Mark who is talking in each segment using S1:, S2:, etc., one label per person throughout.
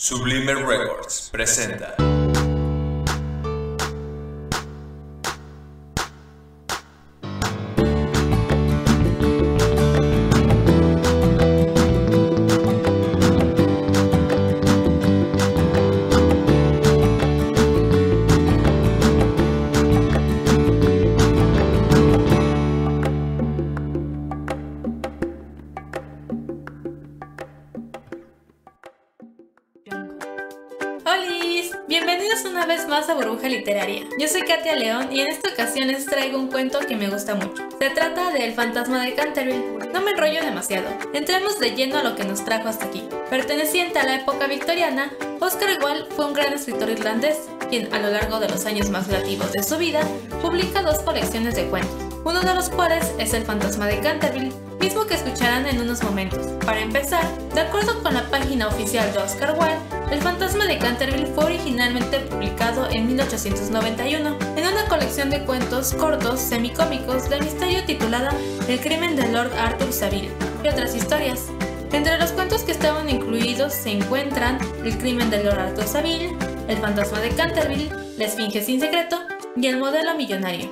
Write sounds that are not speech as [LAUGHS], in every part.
S1: Sublime Records presenta.
S2: Literaria. Yo soy Katia León y en esta ocasión les traigo un cuento que me gusta mucho. Se trata de El fantasma de Canterville. No me enrollo demasiado. Entremos de lleno a lo que nos trajo hasta aquí. Perteneciente a la época victoriana, Oscar Wilde fue un gran escritor irlandés, quien a lo largo de los años más relativos de su vida publica dos colecciones de cuentos, uno de los cuales es El fantasma de Canterville, mismo que escucharán en unos momentos. Para empezar, de acuerdo con la página oficial de Oscar Wilde, El fantasma de Canterville fue originalmente publicado en 1891 en una colección de cuentos cortos semicómicos de misterio titulada El crimen de Lord Arthur Savile y otras historias. Entre los cuentos que estaban incluidos se encuentran El crimen de Lord Arthur Savile, El fantasma de Canterville, La esfinge sin secreto y El modelo millonario.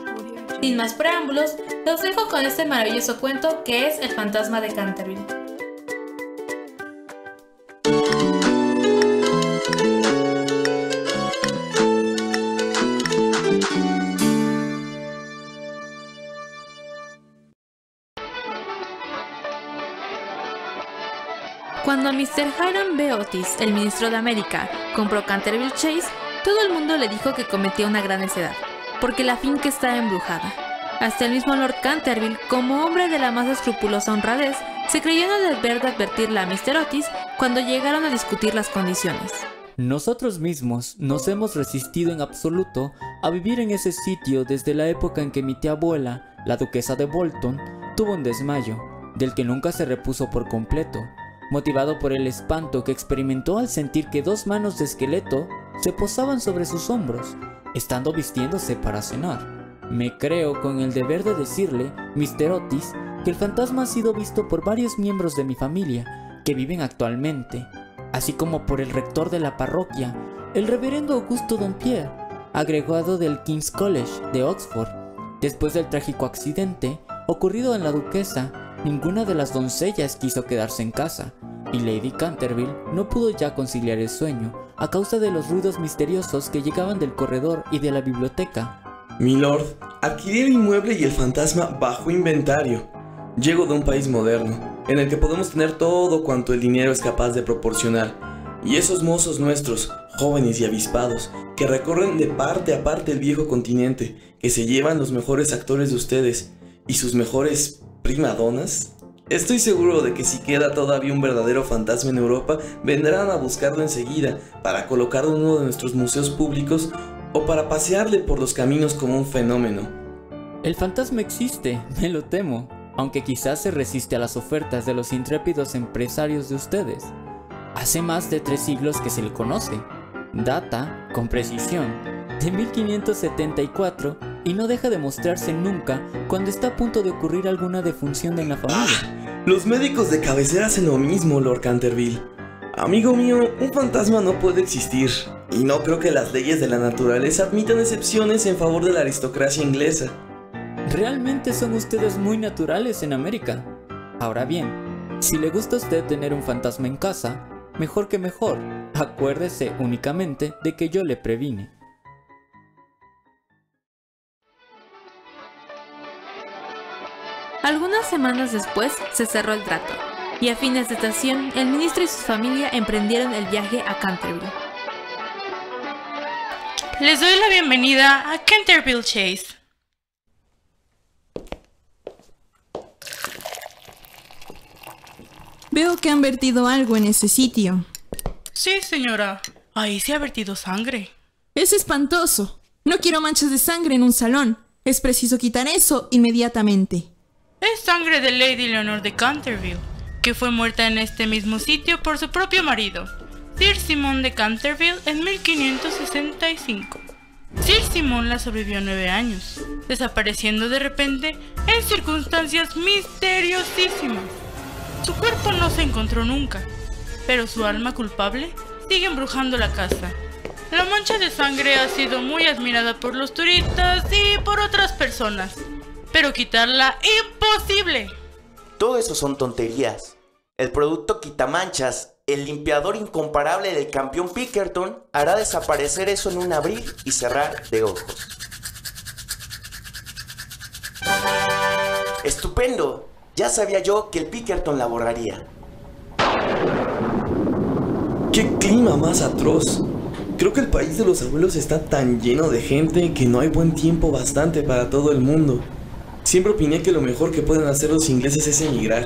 S2: Sin más preámbulos, los dejo con este maravilloso cuento que es El fantasma de Canterville. Cuando Mr. Hiram B. Otis, el ministro de América, compró Canterville Chase, todo el mundo le dijo que cometía una gran necedad, porque la finca está embrujada. Hasta el mismo Lord Canterville, como hombre de la más escrupulosa honradez, se creyó el deber de advertirle a Mr. Otis cuando llegaron a discutir las condiciones.
S3: Nosotros mismos nos hemos resistido en absoluto a vivir en ese sitio desde la época en que mi tía abuela, la duquesa de Bolton, tuvo un desmayo, del que nunca se repuso por completo, motivado por el espanto que experimentó al sentir que dos manos de esqueleto se posaban sobre sus hombros, estando vistiéndose para cenar. Me creo con el deber de decirle, Mr. Otis, que el fantasma ha sido visto por varios miembros de mi familia que viven actualmente, así como por el rector de la parroquia, el reverendo Augusto Pierre, agregado del King's College de Oxford. Después del trágico accidente ocurrido en la duquesa, ninguna de las doncellas quiso quedarse en casa, y Lady Canterville no pudo ya conciliar el sueño a causa de los ruidos misteriosos que llegaban del corredor y de la biblioteca.
S4: Milord, adquirí el inmueble y el fantasma bajo inventario. Llego de un país moderno, en el que podemos tener todo cuanto el dinero es capaz de proporcionar. Y esos mozos nuestros, jóvenes y avispados, que recorren de parte a parte el viejo continente, que se llevan los mejores actores de ustedes y sus mejores primadonas. Estoy seguro de que si queda todavía un verdadero fantasma en Europa, vendrán a buscarlo enseguida para colocarlo en uno de nuestros museos públicos o para pasearle por los caminos como un fenómeno.
S3: El fantasma existe, [LAUGHS] me lo temo, aunque quizás se resiste a las ofertas de los intrépidos empresarios de ustedes. Hace más de tres siglos que se le conoce. Data, con precisión, de 1574 y no deja de mostrarse nunca cuando está a punto de ocurrir alguna defunción en la familia.
S4: Los médicos de cabecera hacen lo mismo, Lord Canterville. Amigo mío, un fantasma no puede existir, y no creo que las leyes de la naturaleza admitan excepciones en favor de la aristocracia inglesa.
S3: Realmente son ustedes muy naturales en América. Ahora bien, si le gusta a usted tener un fantasma en casa, mejor que mejor, acuérdese únicamente de que yo le previne.
S2: Algunas semanas después se cerró el trato, y a fines de estación el ministro y su familia emprendieron el viaje a Canterville.
S5: Les doy la bienvenida a Canterville Chase.
S6: Veo que han vertido algo en ese sitio.
S5: Sí, señora. Ahí se ha vertido sangre.
S6: Es espantoso. No quiero manchas de sangre en un salón. Es preciso quitar eso inmediatamente.
S5: Es sangre de Lady Leonor de Canterville, que fue muerta en este mismo sitio por su propio marido, Sir Simon de Canterville, en 1565. Sir Simon la sobrevivió nueve años, desapareciendo de repente en circunstancias misteriosísimas. Su cuerpo no se encontró nunca, pero su alma culpable sigue embrujando la casa. La mancha de sangre ha sido muy admirada por los turistas y por otras personas, pero quitarla imposible.
S7: Todo eso son tonterías. El producto quitamanchas, el limpiador incomparable del campeón Pickerton, hará desaparecer eso en un abrir y cerrar de ojos. ¡Estupendo! Ya sabía yo que el Pickerton la borraría.
S4: ¡Qué clima más atroz! Creo que el país de los abuelos está tan lleno de gente que no hay buen tiempo bastante para todo el mundo. Siempre opiné que lo mejor que pueden hacer los ingleses es emigrar.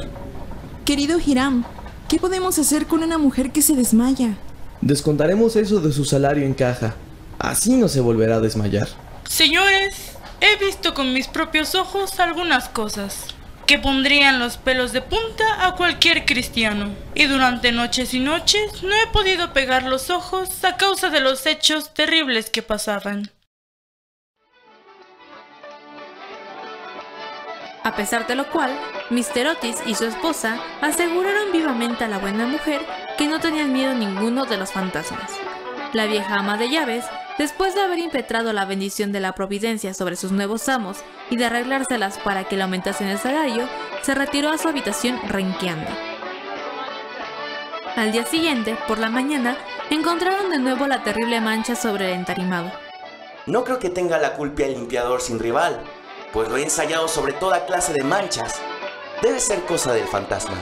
S6: Querido Hiram, ¿qué podemos hacer con una mujer que se desmaya?
S4: Descontaremos eso de su salario en caja. Así no se volverá a desmayar.
S5: Señores, he visto con mis propios ojos algunas cosas que pondrían los pelos de punta a cualquier cristiano. Y durante noches y noches no he podido pegar los ojos a causa de los hechos terribles que pasaban.
S2: A pesar de lo cual, Mr. Otis y su esposa aseguraron vivamente a la buena mujer que no tenían miedo ninguno de los fantasmas. La vieja ama de llaves, después de haber impetrado la bendición de la providencia sobre sus nuevos amos y de arreglárselas para que le aumentasen el salario, se retiró a su habitación renqueando. Al día siguiente, por la mañana, encontraron de nuevo la terrible mancha sobre el entarimado.
S7: No creo que tenga la culpa el limpiador sin rival, pues lo he ensayado sobre toda clase de manchas. Debe ser cosa del fantasma.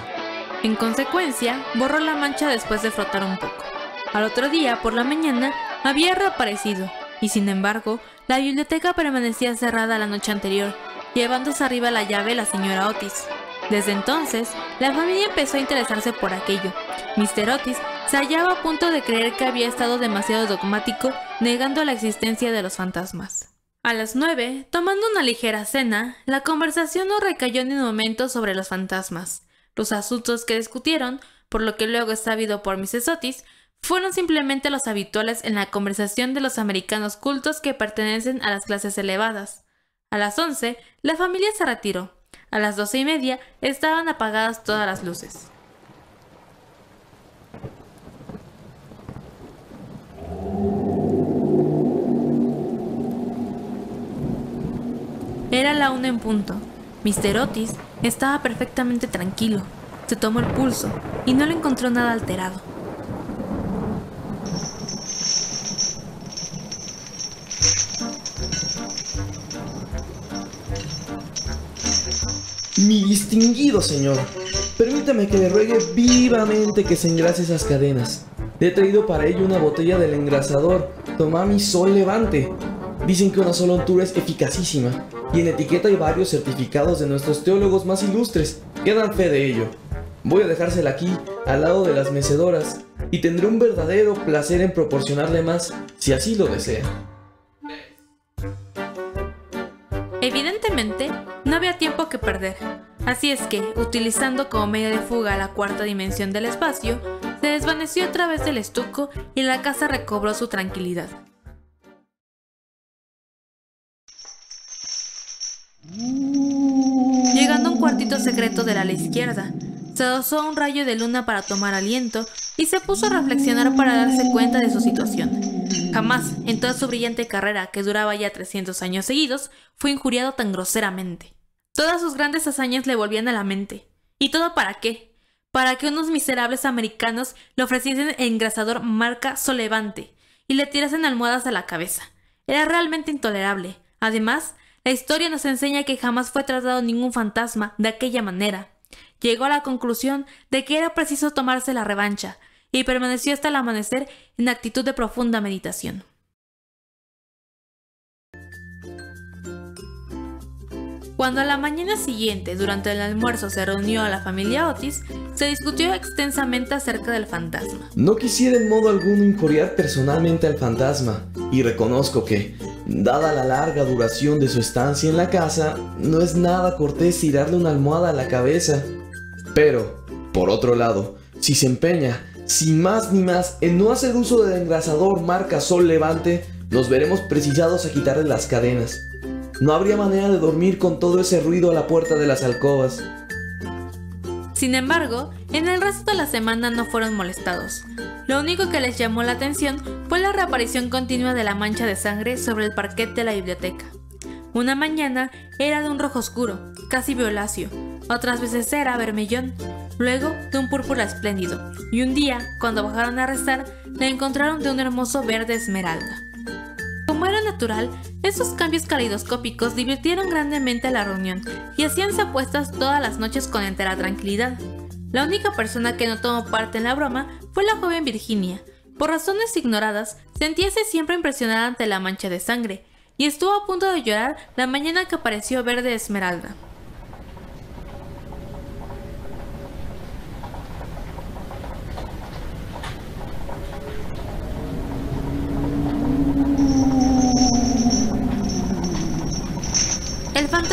S2: En consecuencia, borró la mancha después de frotar un poco. Al otro día, por la mañana, había reaparecido, y sin embargo, la biblioteca permanecía cerrada la noche anterior, llevándose arriba la llave la señora Otis. Desde entonces, la familia empezó a interesarse por aquello. Mr. Otis se hallaba a punto de creer que había estado demasiado dogmático, negando la existencia de los fantasmas. A las nueve, tomando una ligera cena, la conversación no recayó ni un momento sobre los fantasmas. Los asuntos que discutieron, por lo que luego es sabido por Mrs. Otis, fueron simplemente los habituales en la conversación de los americanos cultos que pertenecen a las clases elevadas. A las once, la familia se retiró. A las doce y media estaban apagadas todas las luces. Era la una en punto. Mr. Otis estaba perfectamente tranquilo. Se tomó el pulso y no le encontró nada alterado.
S4: Mi distinguido señor, permítame que le ruegue vivamente que se engrase esas cadenas. He traído para ello una botella del engrasador, Tomami Sol Levante. Dicen que una sola untura es eficacísima, y en etiqueta hay varios certificados de nuestros teólogos más ilustres que dan fe de ello. Voy a dejársela aquí, al lado de las mecedoras, y tendré un verdadero placer en proporcionarle más, si así lo desea.
S2: Evidentemente, no había tiempo que perder. Así es que, utilizando como medio de fuga la cuarta dimensión del espacio, se desvaneció a través del estuco y la casa recobró su tranquilidad. Del ala izquierda, se dosó un rayo de luna para tomar aliento y se puso a reflexionar para darse cuenta de su situación. Jamás, en toda su brillante carrera, que duraba ya 300 años seguidos, fue injuriado tan groseramente. Todas sus grandes hazañas le volvían a la mente. ¿Y todo para qué? Para que unos miserables americanos le ofreciesen el engrasador marca Solevante y le tirasen almohadas a la cabeza. Era realmente intolerable. Además, la historia nos enseña que jamás fue tratado ningún fantasma de aquella manera. Llegó a la conclusión de que era preciso tomarse la revancha, y permaneció hasta el amanecer en actitud de profunda meditación. Cuando a la mañana siguiente, durante el almuerzo, se reunió a la familia Otis, se discutió extensamente acerca del fantasma.
S4: No quisiera en modo alguno injuriar personalmente al fantasma, y reconozco que, dada la larga duración de su estancia en la casa, no es nada cortés tirarle una almohada a la cabeza. Pero, por otro lado, si se empeña, sin más ni más, en no hacer uso del engrasador marca Sol Levante, nos veremos precisados a quitarle las cadenas. No habría manera de dormir con todo ese ruido a la puerta de las alcobas.
S2: Sin embargo, en el resto de la semana no fueron molestados. Lo único que les llamó la atención fue la reaparición continua de la mancha de sangre sobre el parquet de la biblioteca. Una mañana era de un rojo oscuro, casi violáceo, otras veces era vermellón, luego de un púrpura espléndido, y un día, cuando bajaron a rezar, la encontraron de un hermoso verde esmeralda. Natural, esos cambios caleidoscópicos divirtieron grandemente a la reunión y hacíanse apuestas todas las noches con entera tranquilidad. La única persona que no tomó parte en la broma fue la joven Virginia. Por razones ignoradas, sentíase siempre impresionada ante la mancha de sangre, y estuvo a punto de llorar la mañana que apareció verde esmeralda.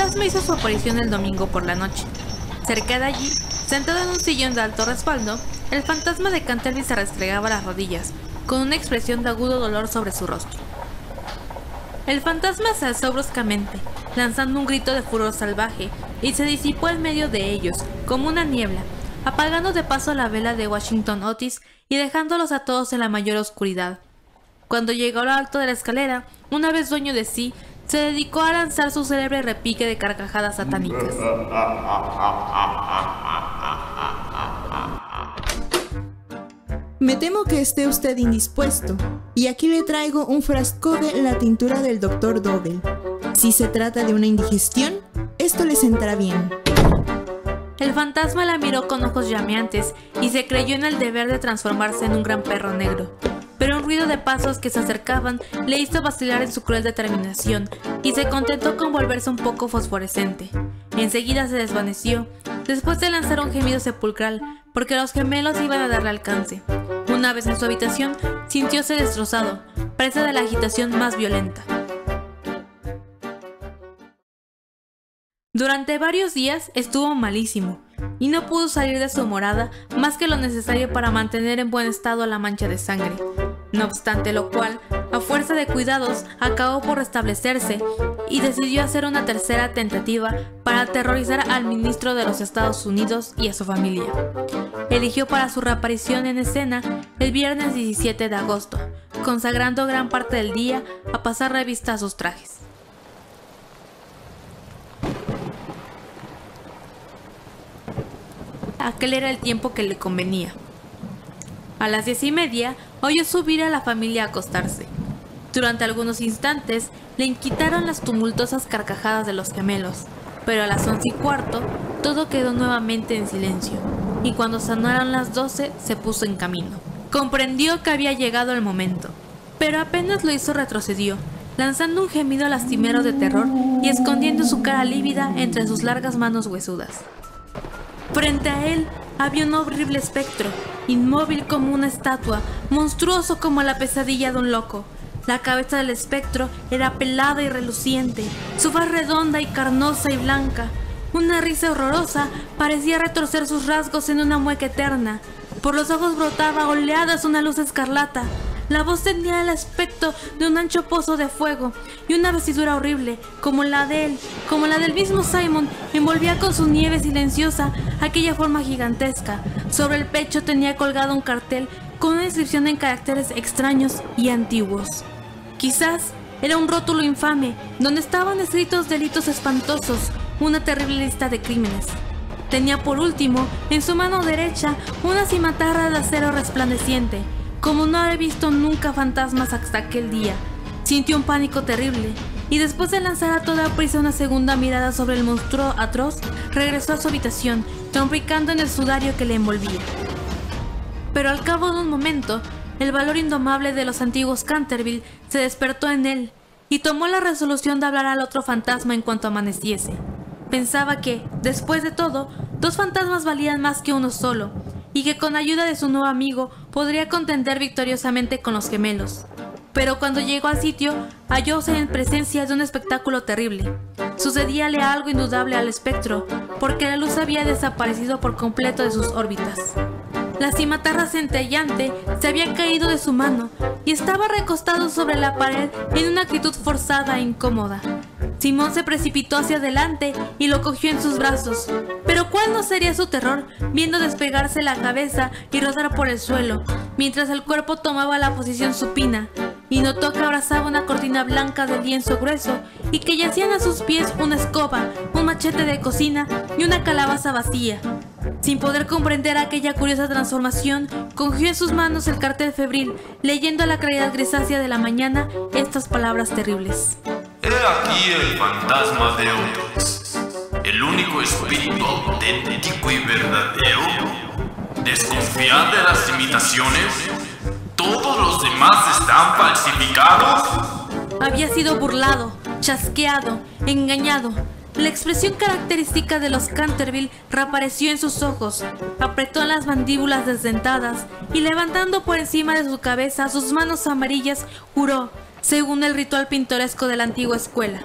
S2: Fantasma hizo su aparición el domingo por la noche. Cerca de allí, sentado en un sillón de alto respaldo, el fantasma de Canterbury se restregaba las rodillas, con una expresión de agudo dolor sobre su rostro. El fantasma se alzó bruscamente, lanzando un grito de furor salvaje, y se disipó en medio de ellos, como una niebla, apagando de paso la vela de Washington Otis y dejándolos a todos en la mayor oscuridad. Cuando llegó a lo alto de la escalera, una vez dueño de sí, se dedicó a lanzar su célebre repique de carcajadas satánicas.
S6: Me temo que esté usted indispuesto, y aquí le traigo un frasco de la tintura del Dr. Dobel. Si se trata de una indigestión, esto le sentará bien.
S2: El fantasma la miró con ojos llameantes y se creyó en el deber de transformarse en un gran perro negro. Pero un ruido de pasos que se acercaban le hizo vacilar en su cruel determinación y se contentó con volverse un poco fosforescente. Enseguida se desvaneció, después de lanzar un gemido sepulcral, porque los gemelos iban a darle alcance. Una vez en su habitación, sintióse destrozado, presa de la agitación más violenta. Durante varios días estuvo malísimo y no pudo salir de su morada más que lo necesario para mantener en buen estado la mancha de sangre. No obstante lo cual, a fuerza de cuidados, acabó por restablecerse y decidió hacer una tercera tentativa para aterrorizar al ministro de los Estados Unidos y a su familia. Eligió para su reaparición en escena el viernes 17 de agosto, consagrando gran parte del día a pasar revista a sus trajes. Aquel era el tiempo que le convenía. A las diez y media oyó subir a la familia a acostarse. Durante algunos instantes le inquietaron las tumultuosas carcajadas de los gemelos, pero a las once y cuarto todo quedó nuevamente en silencio, y cuando sonaron las doce se puso en camino. Comprendió que había llegado el momento, pero apenas lo hizo retrocedió, lanzando un gemido lastimero de terror y escondiendo su cara lívida entre sus largas manos huesudas. Frente a él había un horrible espectro, inmóvil como una estatua, monstruoso como la pesadilla de un loco. La cabeza del espectro era pelada y reluciente, su faz redonda y carnosa y blanca. Una risa horrorosa parecía retorcer sus rasgos en una mueca eterna. Por los ojos brotaba oleadas una luz escarlata. La voz tenía el aspecto de un ancho pozo de fuego y una vestidura horrible, como la de él, como la del mismo Simon, envolvía con su nieve silenciosa aquella forma gigantesca. Sobre el pecho tenía colgado un cartel con una inscripción en caracteres extraños y antiguos. Quizás era un rótulo infame donde estaban escritos delitos espantosos, una terrible lista de crímenes. Tenía por último en su mano derecha una cimatarra de acero resplandeciente. Como no había visto nunca fantasmas hasta aquel día, sintió un pánico terrible y después de lanzar a toda prisa una segunda mirada sobre el monstruo atroz, regresó a su habitación, trompicando en el sudario que le envolvía. Pero al cabo de un momento, el valor indomable de los antiguos Canterville se despertó en él y tomó la resolución de hablar al otro fantasma en cuanto amaneciese. Pensaba que, después de todo, dos fantasmas valían más que uno solo, y que con ayuda de su nuevo amigo podría contender victoriosamente con los gemelos. Pero cuando llegó al sitio, hallóse en presencia de un espectáculo terrible. Sucedíale algo indudable al espectro, porque la luz había desaparecido por completo de sus órbitas. La cimatarra centellante se había caído de su mano y estaba recostado sobre la pared en una actitud forzada e incómoda. Simón se precipitó hacia adelante y lo cogió en sus brazos. Pero cuál no sería su terror viendo despegarse la cabeza y rodar por el suelo, mientras el cuerpo tomaba la posición supina, y notó que abrazaba una cortina blanca de lienzo grueso y que yacían a sus pies una escoba, un machete de cocina y una calabaza vacía. Sin poder comprender aquella curiosa transformación, cogió en sus manos el cartel febril, leyendo a la claridad grisácea de la mañana estas palabras terribles.
S8: He aquí el fantasma de Otis, el único espíritu auténtico y verdadero. Desconfiad de las imitaciones. Todos los demás están falsificados.
S2: Había sido burlado, chasqueado, engañado. La expresión característica de los Canterville reapareció en sus ojos, apretó las mandíbulas desdentadas y levantando por encima de su cabeza sus manos amarillas, juró, según el ritual pintoresco de la antigua escuela.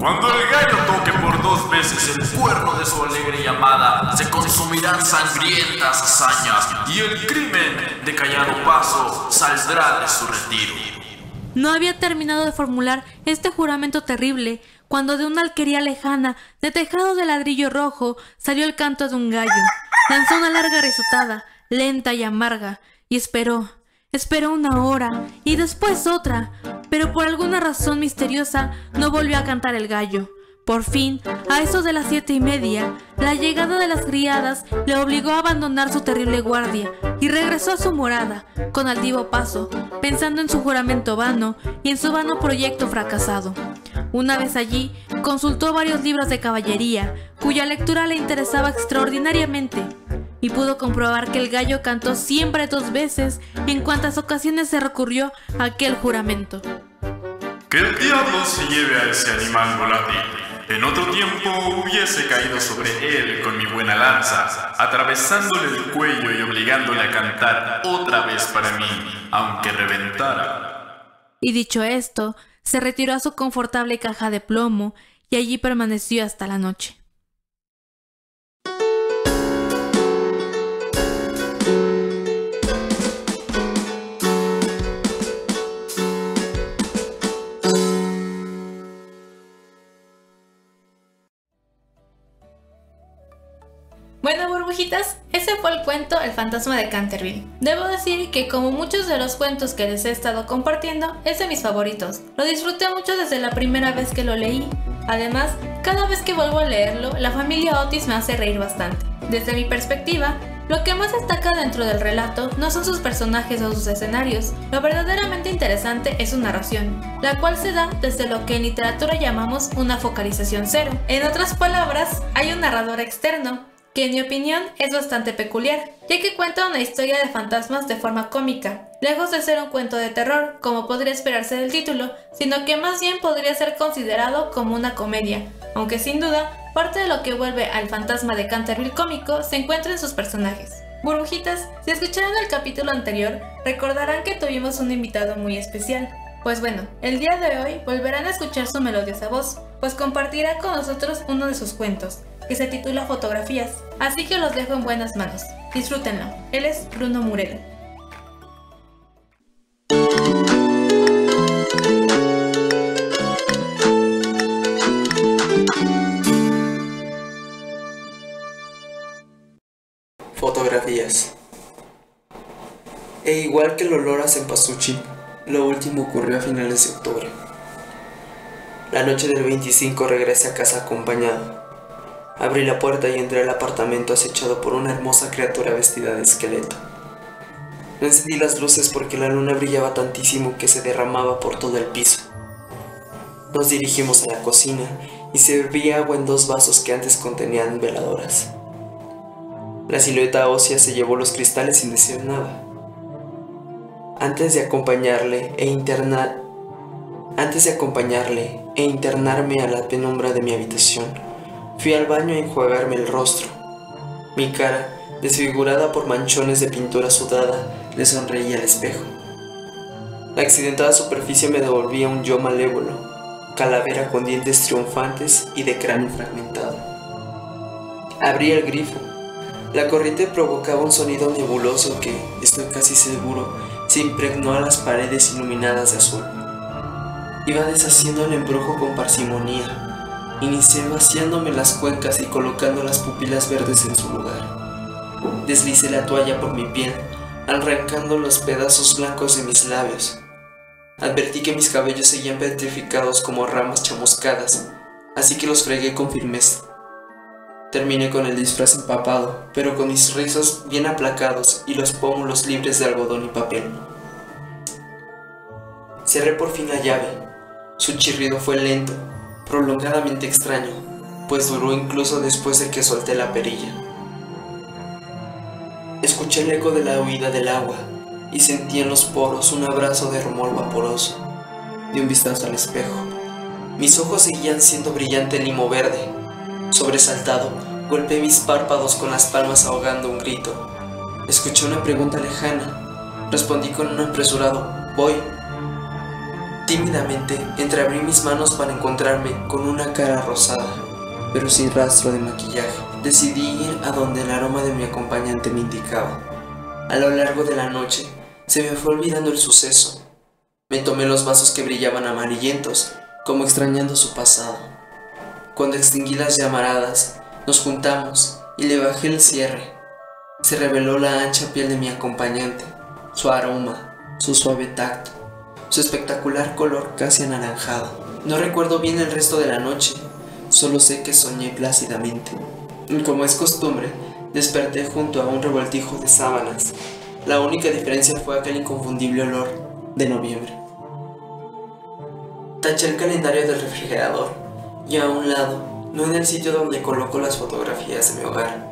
S8: Cuando el gallo toque por dos veces el cuerno de su alegre llamada, se consumirán sangrientas hazañas y el crimen de callado paso saldrá de su retiro.
S2: No había terminado de formular este juramento terrible cuando de una alquería lejana, de tejado de ladrillo rojo, salió el canto de un gallo. Lanzó una larga risotada, lenta y amarga, y esperó. Esperó una hora y después otra, pero por alguna razón misteriosa no volvió a cantar el gallo. Por fin, a eso de las siete y media, la llegada de las criadas le obligó a abandonar su terrible guardia y regresó a su morada, con altivo paso, pensando en su juramento vano y en su vano proyecto fracasado. Una vez allí, consultó varios libros de caballería, cuya lectura le interesaba extraordinariamente, y pudo comprobar que el gallo cantó siempre dos veces en cuantas ocasiones se recurrió a aquel juramento.
S8: Que el diablo se lleve a ese animal volátil. En otro tiempo hubiese caído sobre él con mi buena lanza, atravesándole el cuello y obligándole a cantar otra vez para mí, aunque reventara.
S2: Y dicho esto, se retiró a su confortable caja de plomo y allí permaneció hasta la noche. Bueno, burbujitas, ese fue el cuento El fantasma de Canterville. Debo decir que como muchos de los cuentos que les he estado compartiendo, es de mis favoritos. Lo disfruté mucho desde la primera vez que lo leí. Además, cada vez que vuelvo a leerlo, la familia Otis me hace reír bastante. Desde mi perspectiva, lo que más destaca dentro del relato no son sus personajes o sus escenarios, lo verdaderamente interesante es su narración, la cual se da desde lo que en literatura llamamos una focalización cero. En otras palabras, hay un narrador externo, que en mi opinión es bastante peculiar, ya que cuenta una historia de fantasmas de forma cómica, lejos de ser un cuento de terror, como podría esperarse del título, sino que más bien podría ser considerado como una comedia, aunque sin duda, parte de lo que vuelve al fantasma de Canterville cómico se encuentra en sus personajes. Burbujitas, si escucharon el capítulo anterior, recordarán que tuvimos un invitado muy especial. Pues bueno, el día de hoy volverán a escuchar su melodiosa voz, pues compartirá con nosotros uno de sus cuentos, que se titula Fotografías, así que los dejo en buenas manos. Disfrútenlo. Él es Bruno Murelo.
S9: Fotografías. E igual que el olor a cempasúchil, lo último ocurrió a finales de octubre. La noche del 25 regresé a casa acompañado. Abrí la puerta y entré al apartamento acechado por una hermosa criatura vestida de esqueleto. No encendí las luces porque la luna brillaba tantísimo que se derramaba por todo el piso. Nos dirigimos a la cocina y serví agua en dos vasos que antes contenían veladoras. La silueta ósea se llevó los cristales sin decir nada. Antes de acompañarle e internar antes de acompañarle e internarme a la penumbra de mi habitación, fui al baño a enjuagarme el rostro. Mi cara, desfigurada por manchones de pintura sudada, le sonreía al espejo. La accidentada superficie me devolvía un yo malévolo, calavera con dientes triunfantes y de cráneo fragmentado. Abrí el grifo. La corriente provocaba un sonido nebuloso que, estoy casi seguro, se impregnó a las paredes iluminadas de azul. Iba deshaciendo el embrujo con parsimonía. Inicié vaciándome las cuencas y colocando las pupilas verdes en su lugar. Deslicé la toalla por mi piel, arrancando los pedazos blancos de mis labios. Advertí que mis cabellos seguían petrificados como ramas chamuscadas, así que los fregué con firmeza. Terminé con el disfraz empapado, pero con mis rizos bien aplacados y los pómulos libres de algodón y papel. Cerré por fin la llave. Su chirrido fue lento, prolongadamente extraño, pues duró incluso después de que solté la perilla. Escuché el eco de la huida del agua y sentí en los poros un abrazo de rumor vaporoso. Di un vistazo al espejo. Mis ojos seguían siendo brillante limo verde, Sobresaltado, golpeé mis párpados con las palmas ahogando un grito. Escuché una pregunta lejana. Respondí con un apresurado voy. Tímidamente entreabrí mis manos para encontrarme con una cara rosada, pero sin rastro de maquillaje. Decidí ir a donde el aroma de mi acompañante me indicaba. A lo largo de la noche se me fue olvidando el suceso. Me tomé los vasos que brillaban amarillentos, como extrañando su pasado. Cuando extinguí las llamaradas, nos juntamos y le bajé el cierre. Se reveló la ancha piel de mi acompañante, su aroma, su suave tacto, su espectacular color casi anaranjado. No recuerdo bien el resto de la noche, solo sé que soñé plácidamente. Como es costumbre, desperté junto a un revoltijo de sábanas. La única diferencia fue aquel inconfundible olor de noviembre. Taché el calendario del refrigerador y a un lado, no en el sitio donde coloco las fotografías de mi hogar,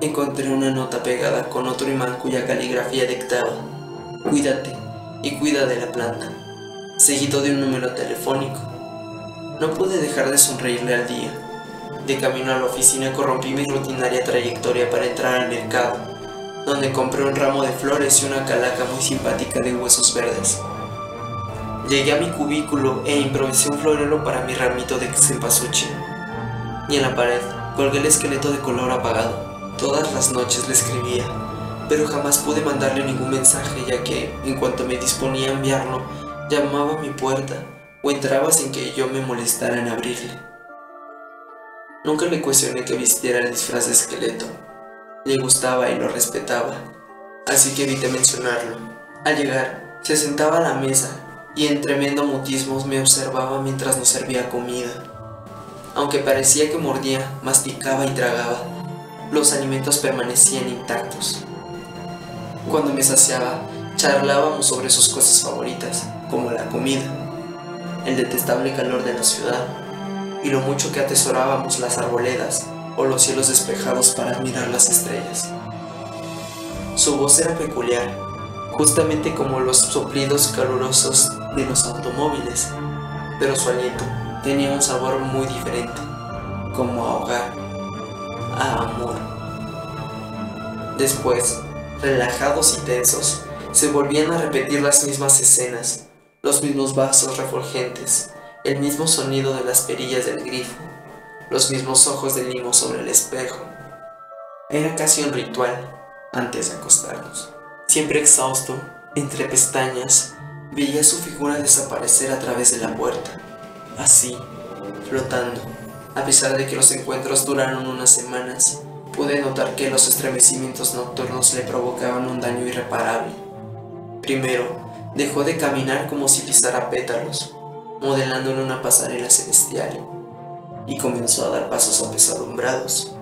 S9: encontré una nota pegada con otro imán cuya caligrafía dictaba, cuídate y cuida de la planta, seguido de un número telefónico. No pude dejar de sonreírle al día. De camino a la oficina corrompí mi rutinaria trayectoria para entrar al mercado, donde compré un ramo de flores y una calaca muy simpática de huesos verdes. Llegué a mi cubículo e improvisé un florero para mi ramito de cempasúchil. Y en la pared colgué el esqueleto de color apagado. Todas las noches le escribía, pero jamás pude mandarle ningún mensaje ya que, en cuanto me disponía a enviarlo, llamaba a mi puerta o entraba sin que yo me molestara en abrirle. Nunca le cuestioné que vistiera el disfraz de esqueleto. Le gustaba y lo respetaba, así que evité mencionarlo. Al llegar, se sentaba a la mesa y en tremendo mutismo me observaba mientras nos servía comida. Aunque parecía que mordía, masticaba y tragaba, los alimentos permanecían intactos. Cuando me saciaba, charlábamos sobre sus cosas favoritas, como la comida, el detestable calor de la ciudad y lo mucho que atesorábamos las arboledas o los cielos despejados para admirar las estrellas. Su voz era peculiar, justamente como los soplidos calurosos de los automóviles, pero su aliento tenía un sabor muy diferente, como a hogar, a amor. Después, relajados y tensos, se volvían a repetir las mismas escenas, los mismos vasos refulgentes, el mismo sonido de las perillas del grifo, los mismos ojos de limo sobre el espejo. Era casi un ritual antes de acostarnos. Siempre exhausto, entre pestañas, veía su figura desaparecer a través de la puerta, así, flotando. A pesar de que los encuentros duraron unas semanas, pude notar que los estremecimientos nocturnos le provocaban un daño irreparable. Primero, dejó de caminar como si pisara pétalos, modelando en una pasarela celestial, y comenzó a dar pasos apesadumbrados.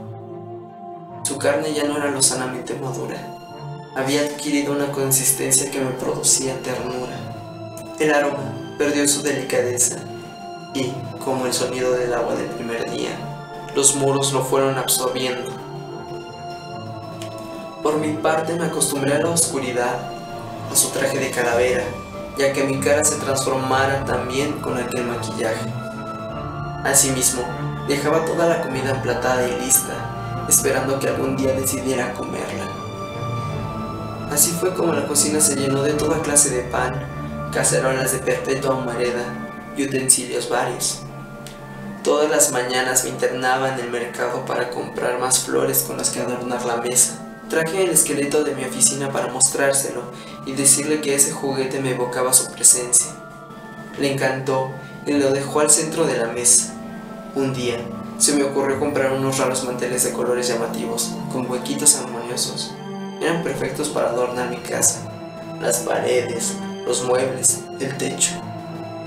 S9: Su carne ya no era lo sanamente madura, había adquirido una consistencia que me producía ternura. El aroma perdió su delicadeza y, como el sonido del agua del primer día, los muros lo fueron absorbiendo. Por mi parte me acostumbré a la oscuridad, a su traje de calavera, ya que mi cara se transformara también con aquel maquillaje. Asimismo, dejaba toda la comida emplatada y lista, esperando que algún día decidiera comerla. Así fue como la cocina se llenó de toda clase de pan, cacerolas de perpetua humareda y utensilios varios. Todas las mañanas me internaba en el mercado para comprar más flores con las que adornar la mesa. Traje el esqueleto de mi oficina para mostrárselo y decirle que ese juguete me evocaba su presencia. Le encantó y lo dejó al centro de la mesa. Un día, se me ocurrió comprar unos raros manteles de colores llamativos, con huequitos armoniosos. Eran perfectos para adornar mi casa. Las paredes, los muebles, el techo.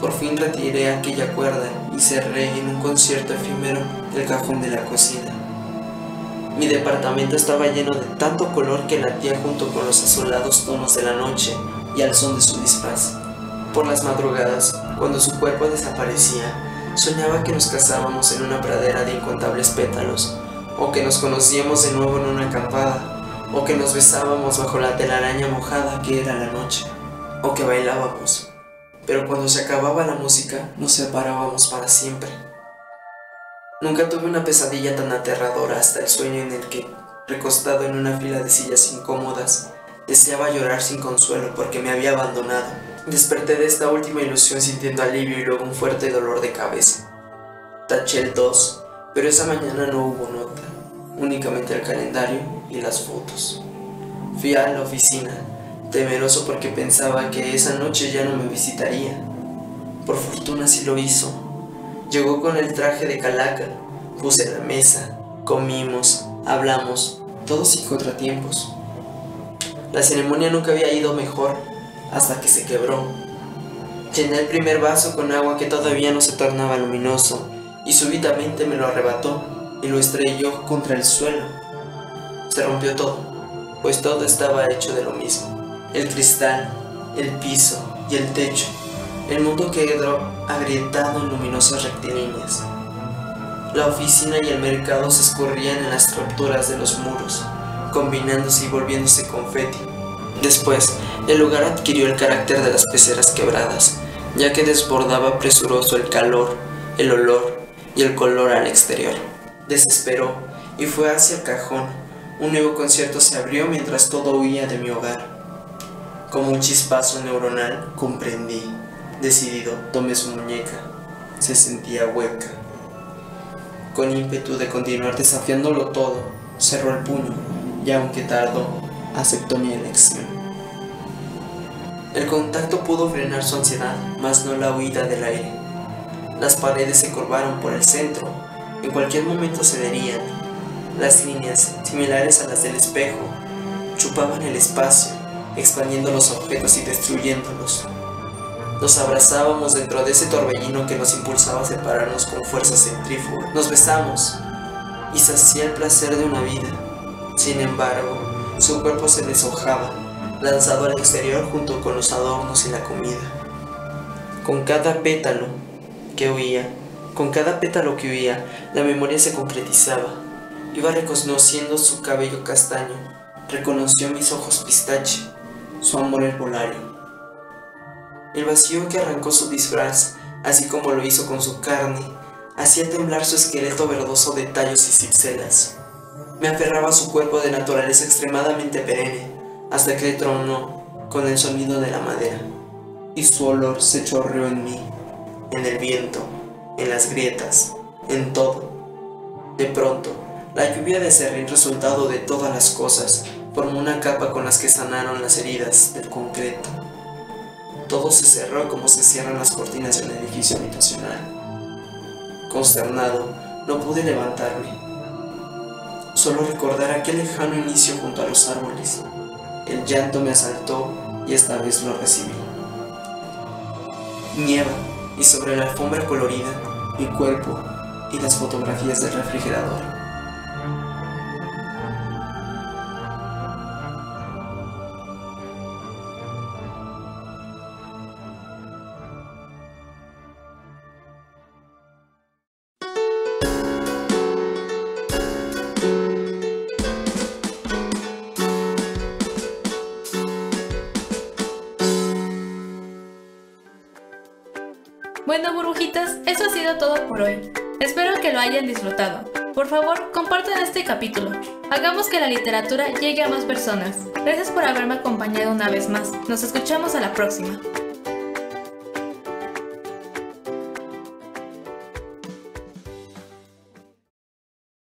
S9: Por fin retiré aquella cuerda y cerré en un concierto efímero el cajón de la cocina. Mi departamento estaba lleno de tanto color que latía junto con los azulados tonos de la noche y al son de su disfraz. Por las madrugadas, cuando su cuerpo desaparecía, soñaba que nos casábamos en una pradera de incontables pétalos, o que nos conocíamos de nuevo en una acampada, o que nos besábamos bajo la telaraña mojada que era la noche, o que bailábamos. Pero cuando se acababa la música, nos separábamos para siempre. Nunca tuve una pesadilla tan aterradora hasta el sueño en el que, recostado en una fila de sillas incómodas, deseaba llorar sin consuelo porque me había abandonado. Desperté de esta última ilusión sintiendo alivio y luego un fuerte dolor de cabeza. Taché el 2, pero esa mañana no hubo nota, únicamente el calendario y las fotos. Fui a la oficina, temeroso porque pensaba que esa noche ya no me visitaría. Por fortuna sí lo hizo. Llegó con el traje de calaca, puse la mesa, comimos, hablamos, todos sin contratiempos. La ceremonia nunca había ido mejor hasta que se quebró. Llené el primer vaso con agua que todavía no se tornaba luminoso y súbitamente me lo arrebató y lo estrelló contra el suelo. Se rompió todo, pues todo estaba hecho de lo mismo. El cristal, el piso y el techo. El mundo quedó agrietado en luminosas rectilíneas. La oficina y el mercado se escurrían en las estructuras de los muros, combinándose y volviéndose confeti. Después, el lugar adquirió el carácter de las peceras quebradas, ya que desbordaba presuroso el calor, el olor y el color al exterior. Desesperó y fue hacia el cajón. Un nuevo concierto se abrió mientras todo huía de mi hogar. Como un chispazo neuronal, comprendí. Decidido, tomé su muñeca. Se sentía hueca. Con ímpetu de continuar desafiándolo todo, cerró el puño y aunque tardó, aceptó mi elección. El contacto pudo frenar su ansiedad, mas no la huida del aire. Las paredes se curvaron por el centro, en cualquier momento cederían. Las líneas, similares a las del espejo, chupaban el espacio, expandiendo los objetos y destruyéndolos. Nos abrazábamos dentro de ese torbellino que nos impulsaba a separarnos con fuerza centrífuga. Nos besamos y sacía el placer de una vida. Sin embargo, su cuerpo se deshojaba, lanzado al exterior junto con los adornos y la comida. Con cada pétalo que huía, con cada pétalo que huía, la memoria se concretizaba. Iba reconociendo su cabello castaño, reconoció mis ojos pistache, su amor herbolario. El vacío que arrancó su disfraz, así como lo hizo con su carne, hacía temblar su esqueleto verdoso de tallos y cipselas. Me aferraba a su cuerpo de naturaleza extremadamente perenne, hasta que tronó con el sonido de la madera, y su olor se chorreó en mí, en el viento, en las grietas, en todo. De pronto, la lluvia de serrín resultado de todas las cosas formó una capa con las que sanaron las heridas del concreto. Todo se cerró como se cierran las cortinas de un edificio habitacional. Consternado, no pude levantarme. Solo recordar aquel lejano inicio junto a los árboles. El llanto me asaltó y esta vez lo recibí. Nieva y sobre la alfombra colorida, mi cuerpo y las fotografías del refrigerador.
S2: Hayan disfrutado. Por favor, compartan este capítulo. Hagamos que la literatura llegue a más personas. Gracias por haberme acompañado una vez más. Nos escuchamos a la próxima.